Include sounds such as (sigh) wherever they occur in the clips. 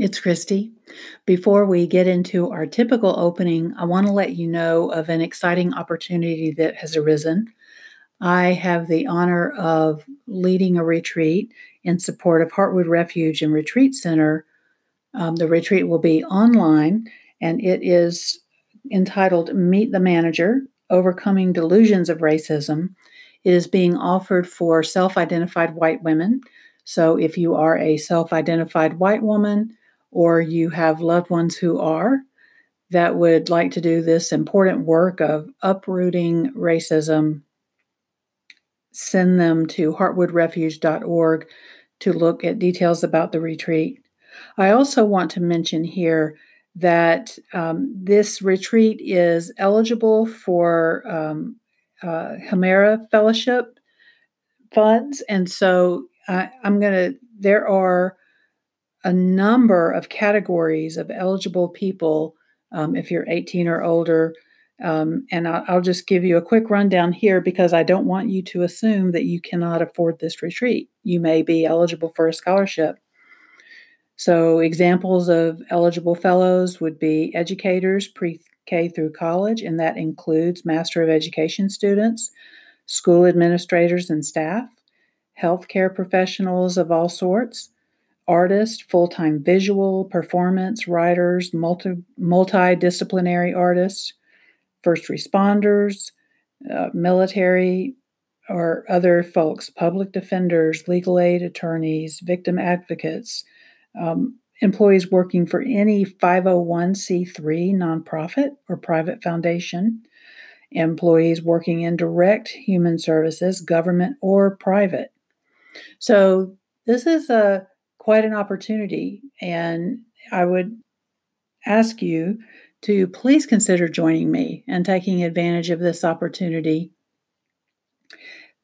It's Christy. Before we get into our typical opening, I want to let you know of an exciting opportunity that has arisen. I have the honor of leading a retreat in support of Heartwood Refuge and Retreat Center. Um, the retreat will be online and it is entitled Meet the Manager Overcoming Delusions of Racism. It is being offered for self identified white women. So if you are a self identified white woman or you have loved ones who are, that would like to do this important work of uprooting racism, send them to heartwoodrefuge.org to look at details about the retreat. I also want to mention here that um, this retreat is eligible for um, uh, Hemera Fellowship funds. And so I, I'm going to, there are a number of categories of eligible people um, if you're 18 or older. Um, and I'll, I'll, just give you a quick rundown here because I don't want you to assume that you cannot afford this retreat. You may be eligible for a scholarship. So, examples of eligible fellows would be educators pre K through college, and that includes Master of Education students, school administrators and staff, healthcare professionals of all sorts, artists, full time visual, performance, writers, multi, multidisciplinary artists, first responders, uh, military, or other folks, public defenders, legal aid attorneys, victim advocates, um, employees working for any 501c3 nonprofit or private foundation, employees working in direct human services, government or private. So this is a quite an opportunity, and I would ask you to please consider joining me and taking advantage of this opportunity.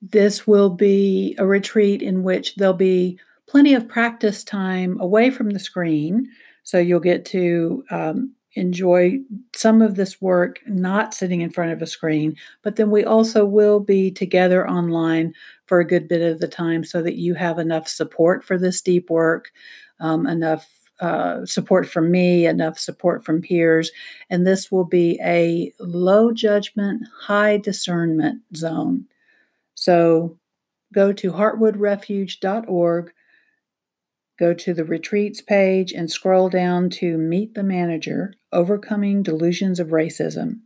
This will be a retreat in which there'll be plenty of practice time away from the screen. So you'll get to um, enjoy some of this work not sitting in front of a screen, but then we also will be together online for a good bit of the time so that you have enough support for this deep work, um, enough uh, support from me, enough support from peers. And this will be a low judgment, high discernment zone. So go to heartwoodrefuge.org Go to the retreats page and scroll down to Meet the Manager Overcoming Delusions of Racism.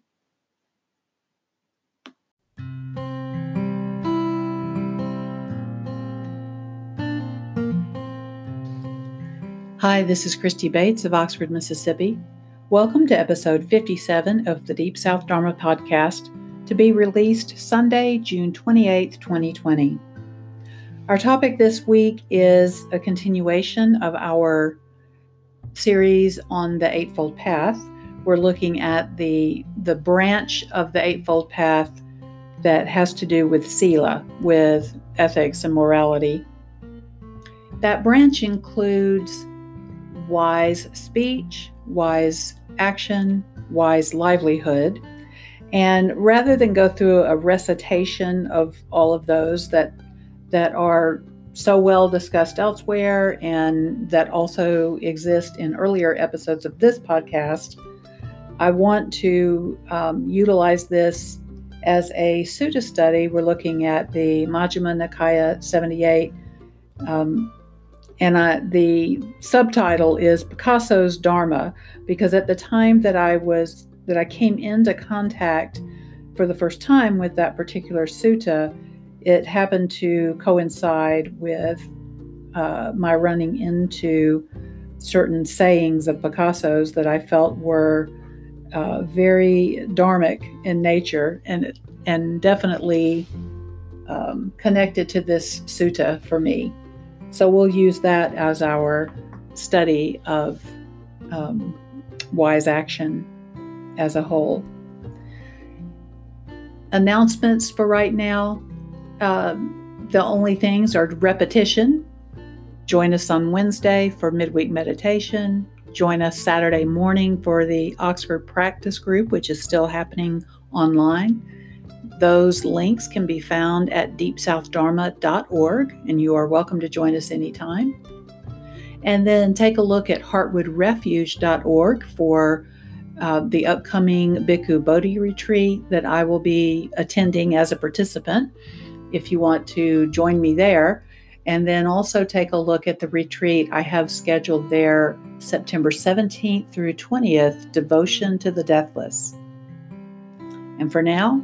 Hi, this is Christy Bates of Oxford, Mississippi. Welcome to episode 57 of the Deep South Dharma podcast to be released Sunday, June 28, 2020. Our topic this week is a continuation of our series on the Eightfold Path. We're looking at the, the branch of the Eightfold Path that has to do with Sila, with ethics and morality. That branch includes wise speech, wise action, wise livelihood. And rather than go through a recitation of all of those that that are so well discussed elsewhere and that also exist in earlier episodes of this podcast, I want to um, utilize this as a sutta study. We're looking at the Majjhima Nikaya 78. Um, and I, the subtitle is Picasso's Dharma, because at the time that I was that I came into contact for the first time with that particular sutta, it happened to coincide with uh, my running into certain sayings of Picasso's that I felt were uh, very dharmic in nature and and definitely um, connected to this sutta for me. So we'll use that as our study of um, wise action as a whole. Announcements for right now. Um, the only things are repetition. Join us on Wednesday for midweek meditation. Join us Saturday morning for the Oxford Practice Group, which is still happening online. Those links can be found at deepsouthdharma.org, and you are welcome to join us anytime. And then take a look at heartwoodrefuge.org for uh, the upcoming Bhikkhu Bodhi retreat that I will be attending as a participant if you want to join me there. And then also take a look at the retreat I have scheduled there September 17th through 20th Devotion to the Deathless. And for now,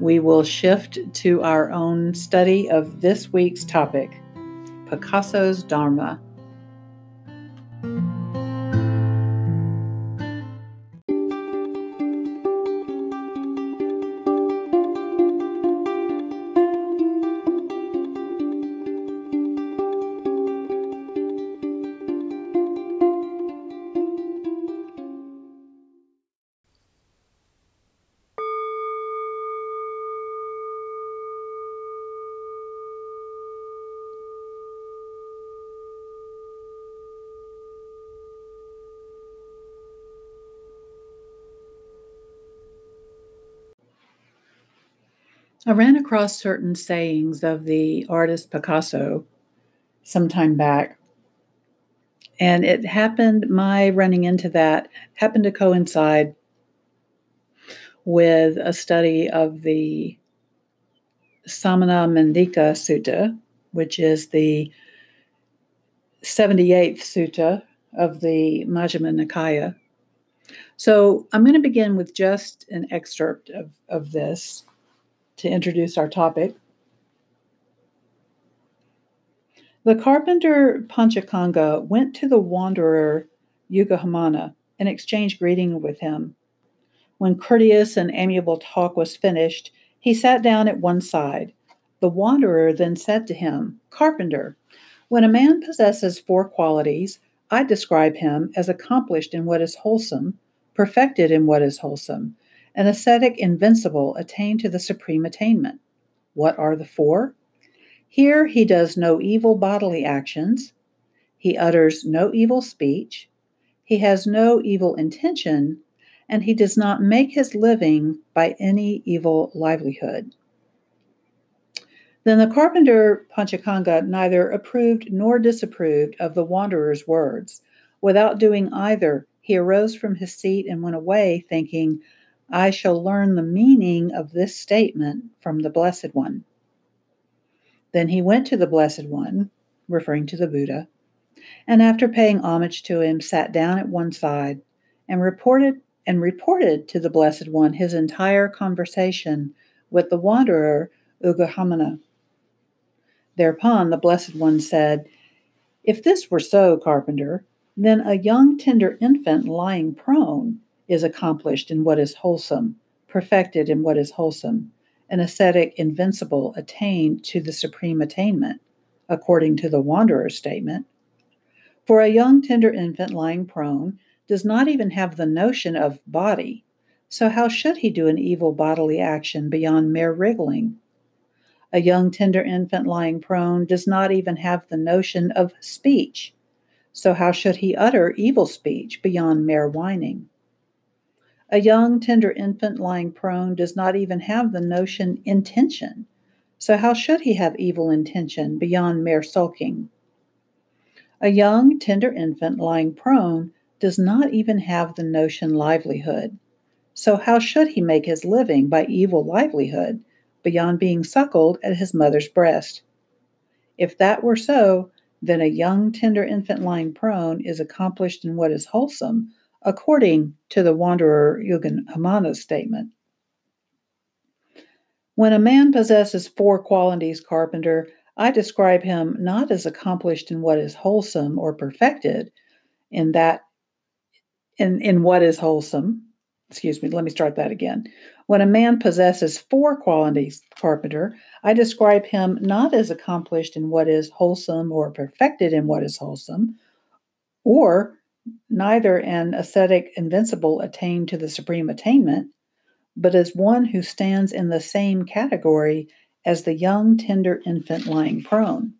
we will shift to our own study of this week's topic Picasso's Dharma. I ran across certain sayings of the artist Picasso some time back. And it happened, my running into that happened to coincide with a study of the Samana Mandika Sutta, which is the 78th sutta of the Majjhima Nikaya. So I'm going to begin with just an excerpt of, of this to introduce our topic. The carpenter Panchakanga went to the wanderer Yugahamana and exchanged greeting with him. When courteous and amiable talk was finished, he sat down at one side. The wanderer then said to him, Carpenter, when a man possesses four qualities, I describe him as accomplished in what is wholesome, perfected in what is wholesome, an ascetic invincible attained to the supreme attainment. What are the four? Here he does no evil bodily actions, he utters no evil speech, he has no evil intention, and he does not make his living by any evil livelihood. Then the carpenter Panchakanga neither approved nor disapproved of the wanderer's words. Without doing either, he arose from his seat and went away, thinking, I shall learn the meaning of this statement from the Blessed One. Then he went to the Blessed One, referring to the Buddha, and after paying homage to him, sat down at one side and reported and reported to the Blessed One his entire conversation with the wanderer Uggahamana. Thereupon the Blessed One said, If this were so, Carpenter, then a young tender infant lying prone is accomplished in what is wholesome, perfected in what is wholesome, an ascetic invincible attained to the supreme attainment, according to the wanderer's statement. For a young tender infant lying prone does not even have the notion of body, so how should he do an evil bodily action beyond mere wriggling? A young tender infant lying prone does not even have the notion of speech, so how should he utter evil speech beyond mere whining? A young, tender infant lying prone does not even have the notion intention. So, how should he have evil intention beyond mere sulking? A young, tender infant lying prone does not even have the notion livelihood. So, how should he make his living by evil livelihood beyond being suckled at his mother's breast? If that were so, then a young, tender infant lying prone is accomplished in what is wholesome according to the wanderer Yugahamana's statement. When a man possesses four qualities, Carpenter, I describe him not as accomplished in what is wholesome or perfected in that in, in what is wholesome. Excuse me, let me start that again. When a man possesses four qualities, Carpenter, I describe him not as accomplished in what is wholesome or perfected in what is wholesome, or neither an ascetic invincible attained to the supreme attainment, but as one who stands in the same category as the young, tender infant lying prone.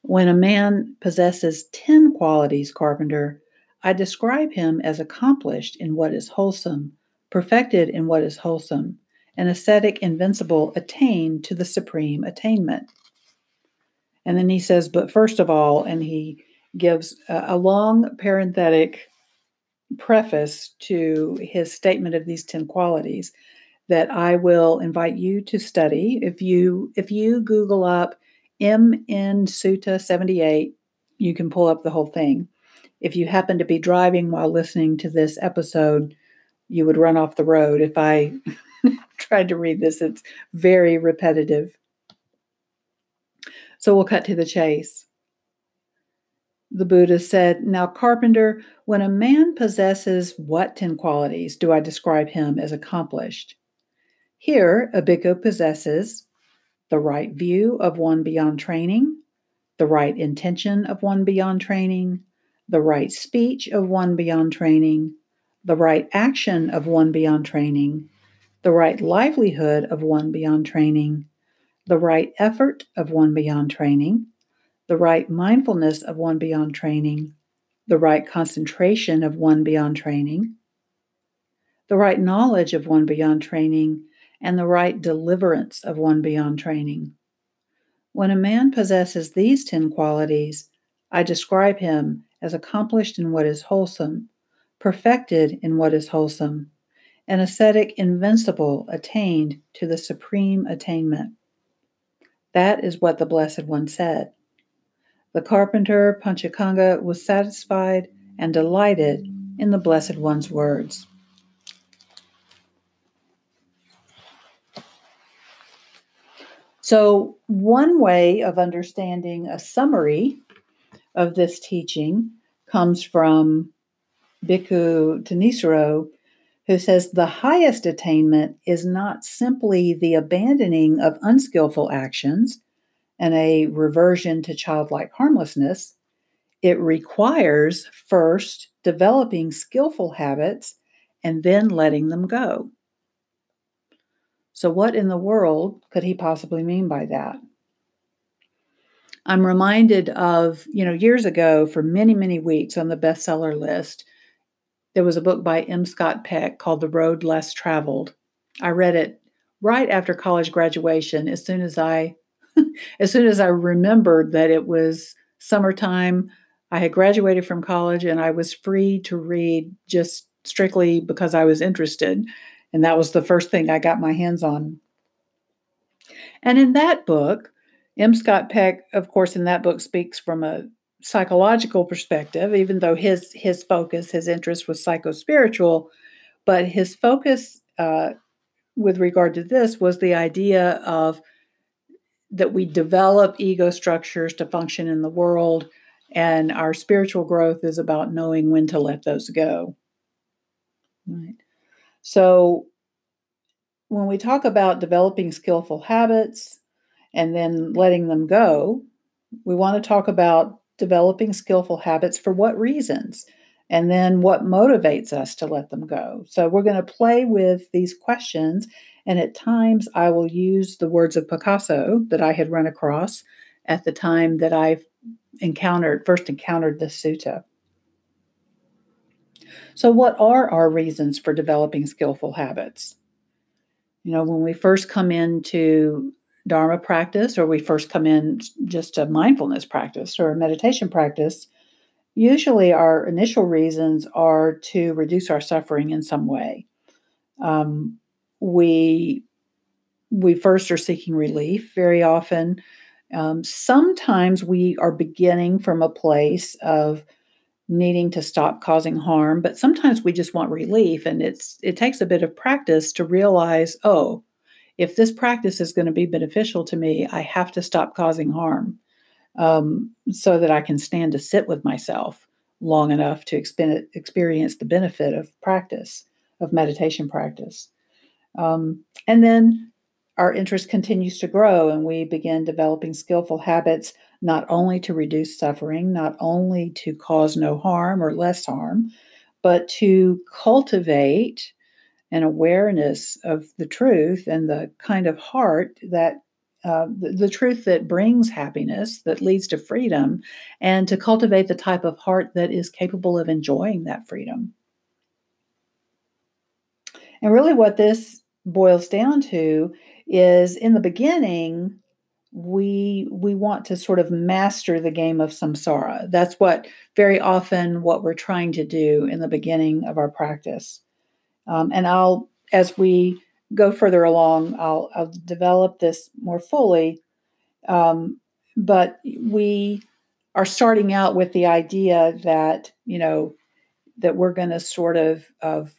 When a man possesses 10 qualities, Carpenter, I describe him as accomplished in what is wholesome, perfected in what is wholesome, an ascetic invincible attained to the supreme attainment. And then he says, but first of all, and he gives a, long parenthetic preface to his statement of these 10 qualities that I will invite you to study. If you if you Google up MN Sutta 78, you can pull up the whole thing. If you happen to be driving while listening to this episode, you would run off the road if I (laughs) tried to read this. It's very repetitive. So we'll cut to the chase. The Buddha said, Now, carpenter, when a man possesses what 10 qualities do I describe him as accomplished? Here, a bhikkhu possesses the right view of one beyond training, the right intention of one beyond training, the right speech of one beyond training, the right action of one beyond training, the right livelihood of one beyond training, the right effort of one beyond training, the right mindfulness of one beyond training, the right concentration of one beyond training, the right knowledge of one beyond training, and the right deliverance of one beyond training. When a man possesses these 10 qualities, I describe him as accomplished in what is wholesome, perfected in what is wholesome, an ascetic invincible attained to the supreme attainment. That is what the Blessed One said. The carpenter Panchakanga was satisfied and delighted in the Blessed One's words. So, one way of understanding a summary of this teaching comes from Bhikkhu Thanissaro, who says the highest attainment is not simply the abandoning of unskillful actions and a reversion to childlike harmlessness, it requires first developing skillful habits and then letting them go. So, what in the world could he possibly mean by that? I'm reminded of, you know, years ago, for many, many weeks on the bestseller list, there was a book by M. Scott Peck called The Road Less Traveled. I read it right after college graduation as soon as I (laughs) as soon as I remembered that it was summertime, I had graduated from college and I was free to read just strictly because I was interested. And that was the first thing I got my hands on. And in that book, M. Scott Peck, of course, in that book speaks from a psychological perspective, even though his his focus, his interest was psychospiritual, but his focus uh, with regard to this was the idea of that we develop ego structures to function in the world, and our spiritual growth is about knowing when to let those go. Right. So, when we talk about developing skillful habits and then letting them go, we want to talk about developing skillful habits for what reasons and then what motivates us to let them go. So, we're going to play with these questions and at times I will use the words of Picasso that I had run across at the time that I encountered first encountered the sutta. So what are our reasons for developing skillful habits? You know, when we first come into Dharma practice or we first come in just a mindfulness practice or a meditation practice, usually our initial reasons are to reduce our suffering in some way. Um, we we first are seeking relief very often. Um, sometimes we are beginning from a place of needing to stop causing harm, but sometimes we just want relief, and it's it takes a bit of practice to realize, oh, if this practice is going to be beneficial to me, I have to stop causing harm, um, so that I can stand to sit with myself long enough to experience the benefit of practice of meditation practice. Um, and then our interest continues to grow, and we begin developing skillful habits not only to reduce suffering, not only to cause no harm or less harm, but to cultivate an awareness of the truth and the kind of heart that uh, the, the, truth that brings happiness, that leads to freedom, and to cultivate the type of heart that is capable of enjoying that freedom. And really, what this boils down to is in the beginning, we we want to sort of master the game of samsara. That's what very often what we're trying to do in the beginning of our practice. Um, and I'll as we go further along, I'll, I'll develop this more fully. Um, but we are starting out with the idea that you know that we're going to sort of of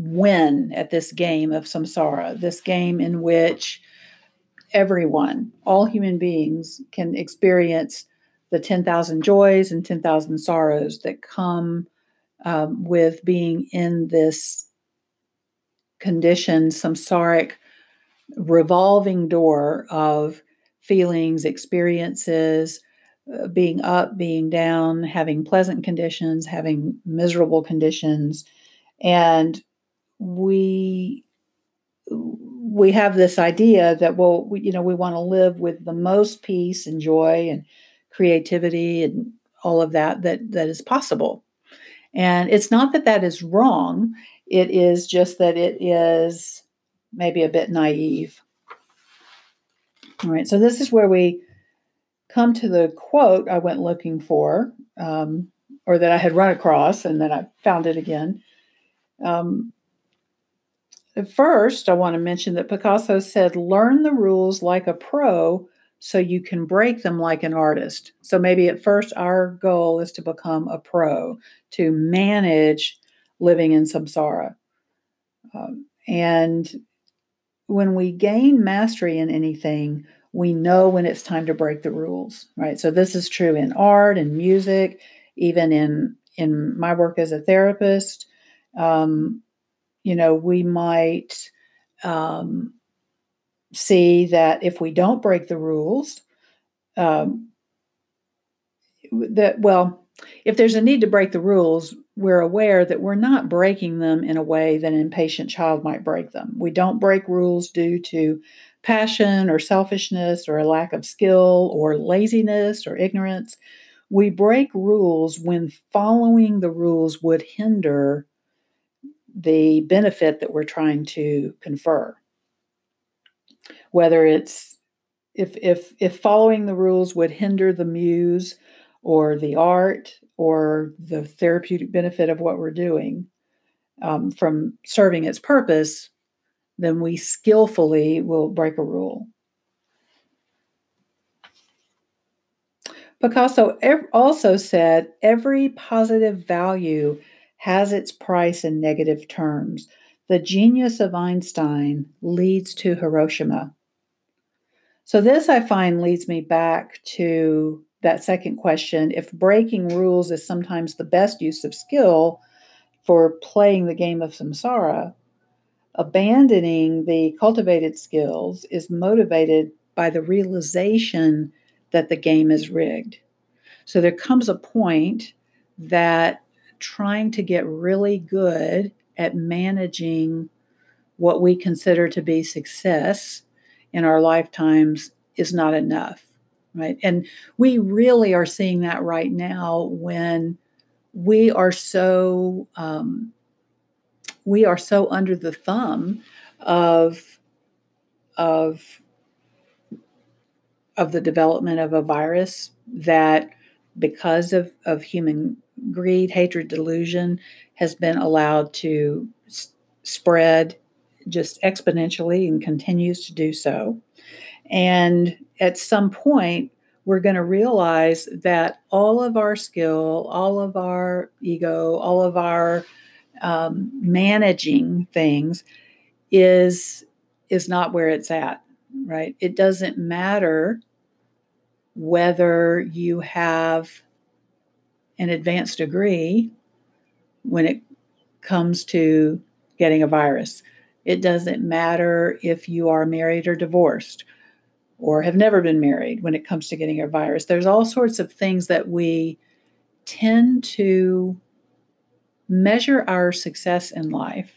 win at this game of samsara, this game in which everyone, all human beings, can experience the 10,000 joys and 10,000 sorrows that come um, with being in this conditioned samsaric revolving door of feelings, experiences, uh, being up, being down, having pleasant conditions, having miserable conditions. And we we have this idea that well we, you know we want to live with the most peace and joy and creativity and all of that that that is possible. And it's not that that is wrong. It is just that it is maybe a bit naive. All right so this is where we come to the quote i went looking for um, or that i had run across and then i found it again. Um, First, I want to mention that Picasso said, learn the rules like a pro so you can break them like an artist. So maybe at first, our goal is to become a pro, to manage living in samsara. Um, and when we gain mastery in anything, we know when it's time to break the rules, right? So this is true in art and music, even in in my work as a therapist. Um, you know, we might um, see that if we don't break the rules, um, that, well, if there's a need to break the rules, we're aware that we're not breaking them in a way that an impatient child might break them. We don't break rules due to passion or selfishness or a lack of skill or laziness or ignorance. We break rules when following the rules would hinder the benefit that we're trying to confer. Whether it's if if if following the rules would hinder the muse or the art or the therapeutic benefit of what we're doing um, from serving its purpose, then we skillfully will break a rule. Picasso also said every positive value has its price in negative terms. The genius of Einstein leads to Hiroshima. So, this I find leads me back to that second question. If breaking rules is sometimes the best use of skill for playing the game of samsara, abandoning the cultivated skills is motivated by the realization that the game is rigged. So, there comes a point that trying to get really good at managing what we consider to be success in our lifetimes is not enough, right? And we really are seeing that right now when we are so um, we are so under the thumb of of of the development of a virus that because of, of human greed, hatred, delusion has been allowed to s- spread just exponentially and continues to do so. And at some point, we're going to realize that all of our skill, all of our ego, all of our um, managing things is is not where it's at right it doesn't matter whether you have an advanced degree when it comes to getting a virus. It doesn't matter if you are married or divorced or have never been married when it comes to getting a virus. There's all sorts of things that we tend to measure our success in life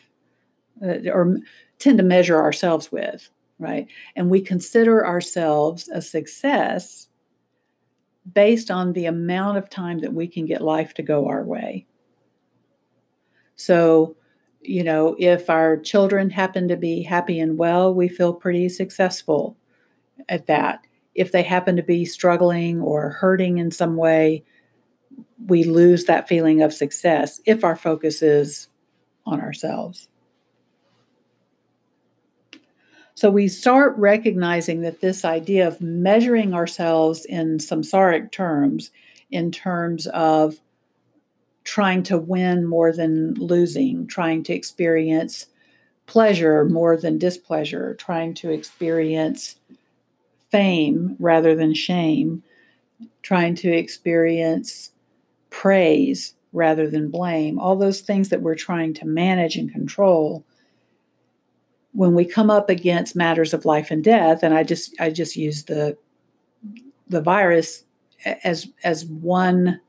uh, or tend to measure ourselves with, right? And we consider ourselves a success based on the amount of time that we can get life to go our way. So, you know, if our children happen to be happy and well, we feel pretty successful at that. if they happen to be struggling or hurting in some way, we lose that feeling of success if our focus is on ourselves. So we start recognizing that this idea of measuring ourselves in samsaric terms, in terms of trying to win more than losing, trying to experience pleasure more than displeasure, trying to experience fame rather than shame, trying to experience praise rather than blame, all those things that we're trying to manage and control. When we come up against matters of life and death, and I just I just use the the virus as as one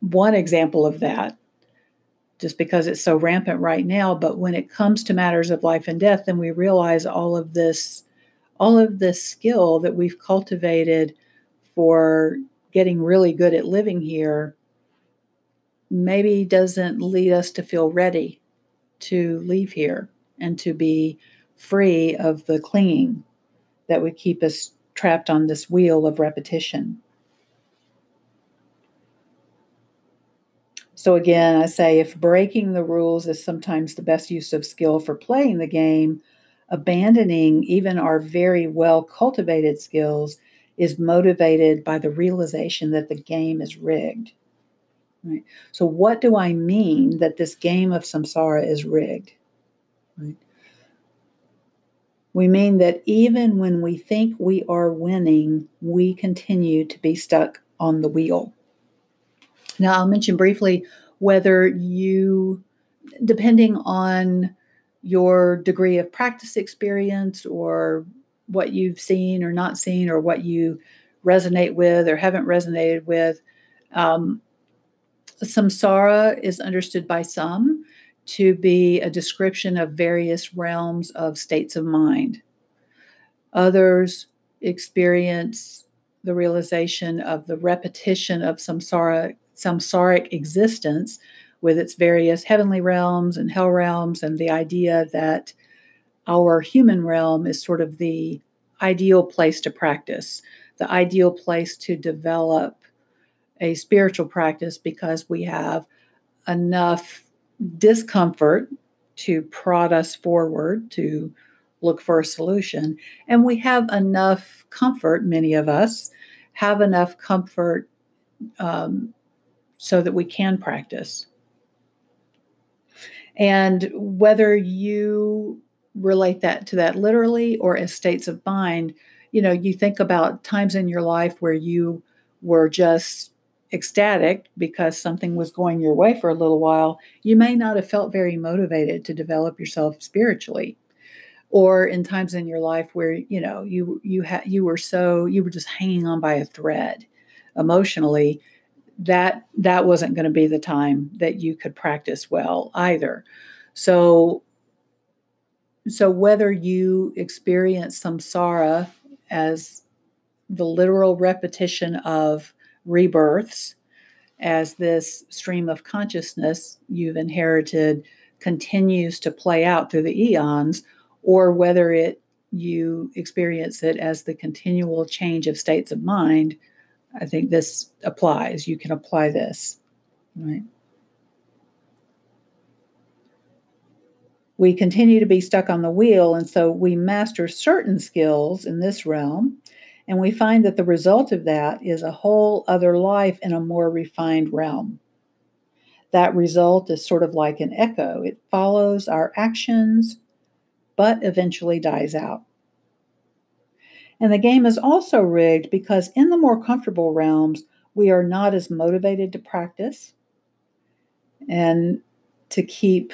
one example of that just because it's so rampant right now. But when it comes to matters of life and death then we realize all of this all of this skill that we've cultivated for getting really good at living here maybe doesn't lead us to feel ready to leave here and to be free of the clinging that would keep us trapped on this wheel of repetition. So, again, I say if breaking the rules is sometimes the best use of skill for playing the game, abandoning even our very well cultivated skills is motivated by the realization that the game is rigged. Right? So, what do I mean that this game of samsara is rigged? We mean that even when we think we are winning, we continue to be stuck on the wheel. Now, I'll mention briefly whether you, depending on your degree of practice experience or what you've seen or not seen or what you resonate with or haven't resonated with, um, samsara is understood by some to be a description of various realms of states of mind. Others experience the realization of the repetition of samsara samsaric existence with its various heavenly realms and hell realms, and the idea that our human realm is sort of the ideal place to practice, the ideal place to develop a spiritual practice because we have enough discomfort to prod us forward to look for a solution. And we have enough comfort, many of us have enough comfort um, so that we can practice. And whether you relate that to that literally or as states of mind, you know, you think about times in your life where you were just ecstatic because something was going your way for a little while, you may not have felt very motivated to develop yourself spiritually. Or in times in your life where you know you you had you were so you were just hanging on by a thread emotionally that that wasn't going to be the time that you could practice well either so so whether you experience samsara as the literal repetition of rebirths as this stream of consciousness you've inherited continues to play out through the eons or whether it you experience it as the continual change of states of mind I think this applies. You can apply this, right? We continue to be stuck on the wheel, and so we master certain skills in this realm, and we find that the result of that is a whole other life in a more refined realm. That result is sort of like an echo, it follows our actions, but eventually dies out. And the game is also rigged because in the more comfortable realms, we are not as motivated to practice and to keep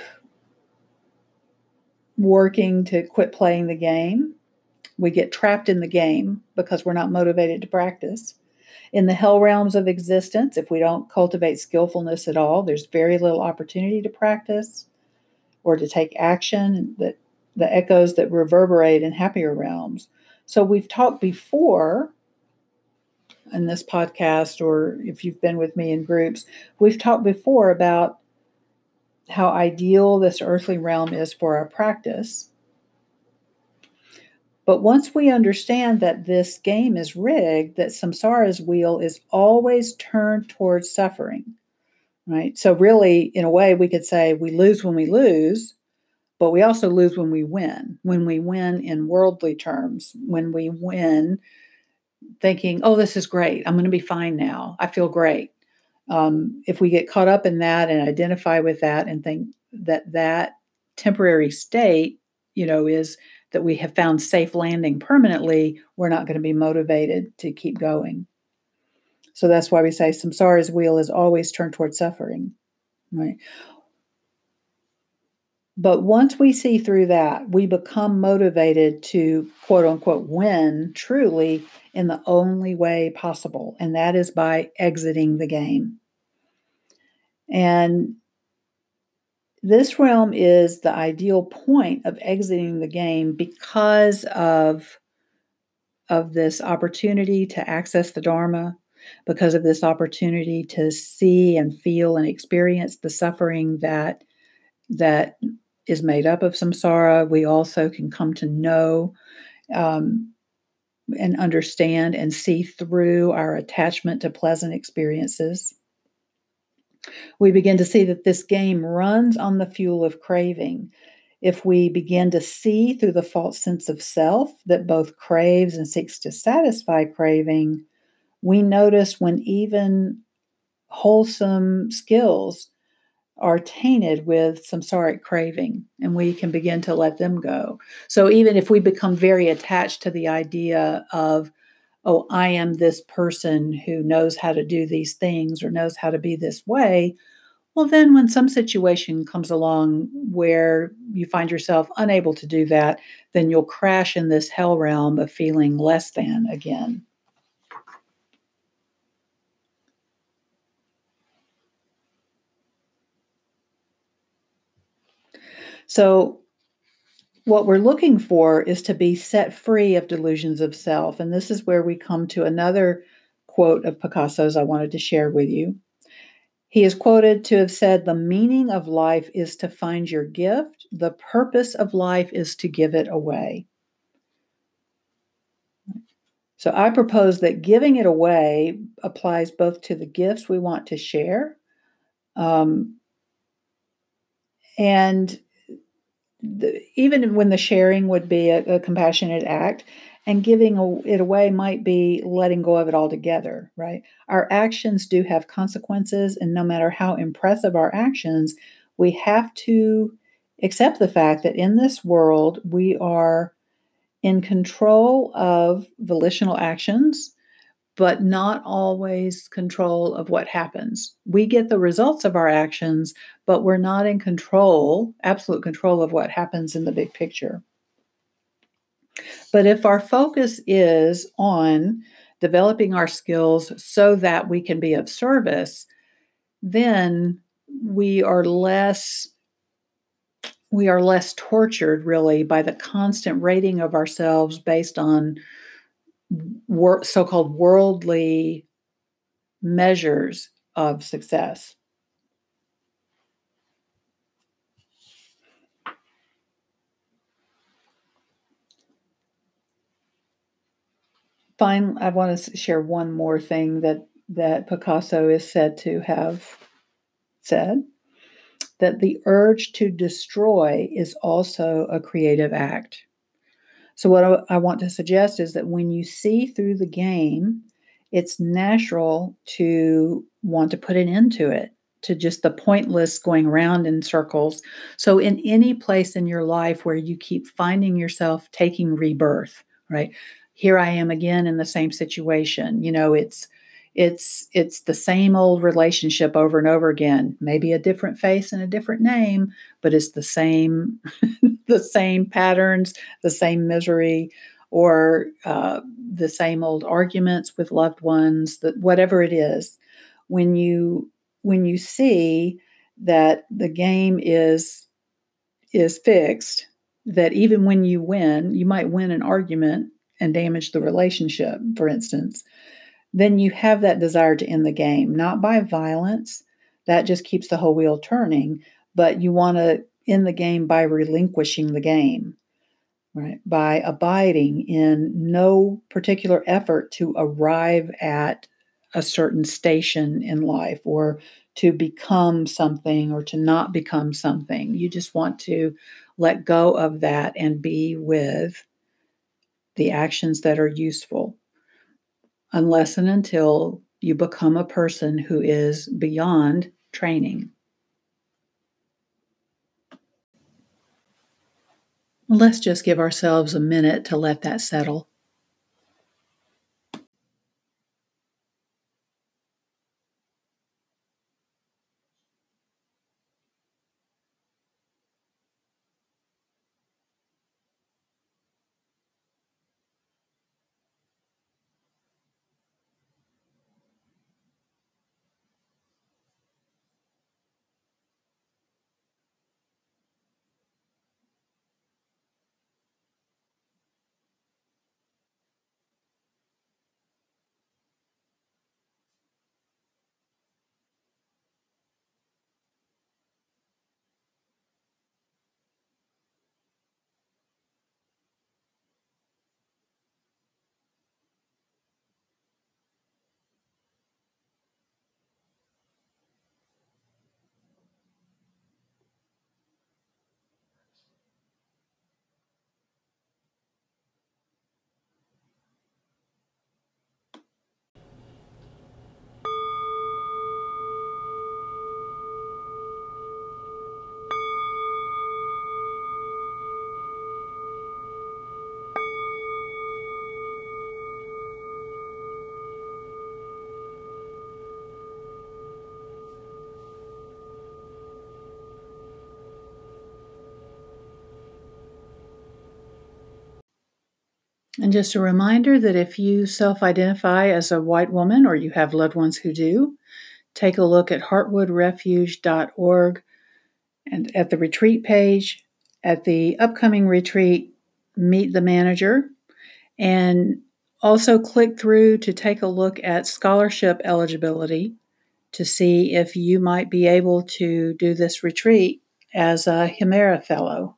working to quit playing the game. We get trapped in the game because we're not motivated to practice. In the hell realms of existence, if we don't cultivate skillfulness at all, there's very little opportunity to practice or to take action. That the echoes that reverberate in happier realms so we've talked before in this podcast, or if you've been with me in groups, we've talked before about how ideal this earthly realm is for our practice. But once we understand that this game is rigged, that samsara's wheel is always turned towards suffering, right? So, really, in a way, we could say we lose when we lose, but we also lose when we win. When we win in worldly terms, when we win thinking, oh, this is great. I'm going to be fine now. I feel great. Um, if we get caught up in that and identify with that and think that that temporary state, you know, is that we have found safe landing permanently, we're not going to be motivated to keep going. So that's why we say samsara's wheel is always turned toward suffering, right? But once we see through that, we become motivated to quote unquote win truly in the only way possible, and that is by exiting the game. And this realm is the ideal point of exiting the game because of, of this opportunity to access the Dharma, because of this opportunity to see and feel and experience the suffering that that is made up of samsara. We also can come to know um, and understand and see through our attachment to pleasant experiences. We begin to see that this game runs on the fuel of craving. If we begin to see through the false sense of self that both craves and seeks to satisfy craving, we notice when even wholesome skills are tainted with samsaric craving and we can begin to let them go. So even if we become very attached to the idea of, oh, I am this person who knows how to do these things or knows how to be this way, well, then when some situation comes along where you find yourself unable to do that, then you'll crash in this hell realm of feeling less than again. So, what we're looking for is to be set free of delusions of self. And this is where we come to another quote of Picasso's I wanted to share with you. He is quoted to have said, The meaning of life is to find your gift, the purpose of life is to give it away. So I propose that giving it away applies both to the gifts we want to share um, and the, even when the sharing would be a, a compassionate act and giving it away might be letting go of it altogether, right? Our actions do have consequences, and no matter how impressive our actions, we have to accept the fact that in this world we are in control of volitional actions but not always control of what happens. We get the results of our actions, but we're not in control, absolute control of what happens in the big picture. But if our focus is on developing our skills so that we can be of service, then we are less we are less tortured really by the constant rating of ourselves based on wor- so-called worldly measures of success. Fine, I want to share one more thing that that Picasso is said to have said that the urge to destroy is also a creative act. So, what I, want to suggest is that when you see through the game, it's natural to want to put an end to it, to just the pointless going around in circles. So, in any place in your life where you keep finding yourself taking rebirth, right? Here I am again in the same situation. You know, it's it's it's the same old relationship over and over again maybe a different face and a different name but it's the same (laughs) the same patterns the same misery or uh, the same old arguments with loved ones that whatever it is when you when you see that the game is is fixed that even when you win you might win an argument and damage the relationship for instance then you have that desire to end the game, not by violence. That just keeps the whole wheel turning, but you want to end the game by relinquishing the game, right? By abiding in no particular effort to arrive at a certain station in life or to become something or to not become something. You just want to let go of that and be with the actions that are useful, unless and until you become a person who is beyond training. Let's just give ourselves a minute to let that settle. And just a reminder that if you self identify as a white woman or you have loved ones who do, take a look at heartwoodrefuge.org and at the retreat page, at the upcoming retreat, meet the manager, and also click through to take a look at scholarship eligibility to see if you might be able to do this retreat as a Himera Fellow.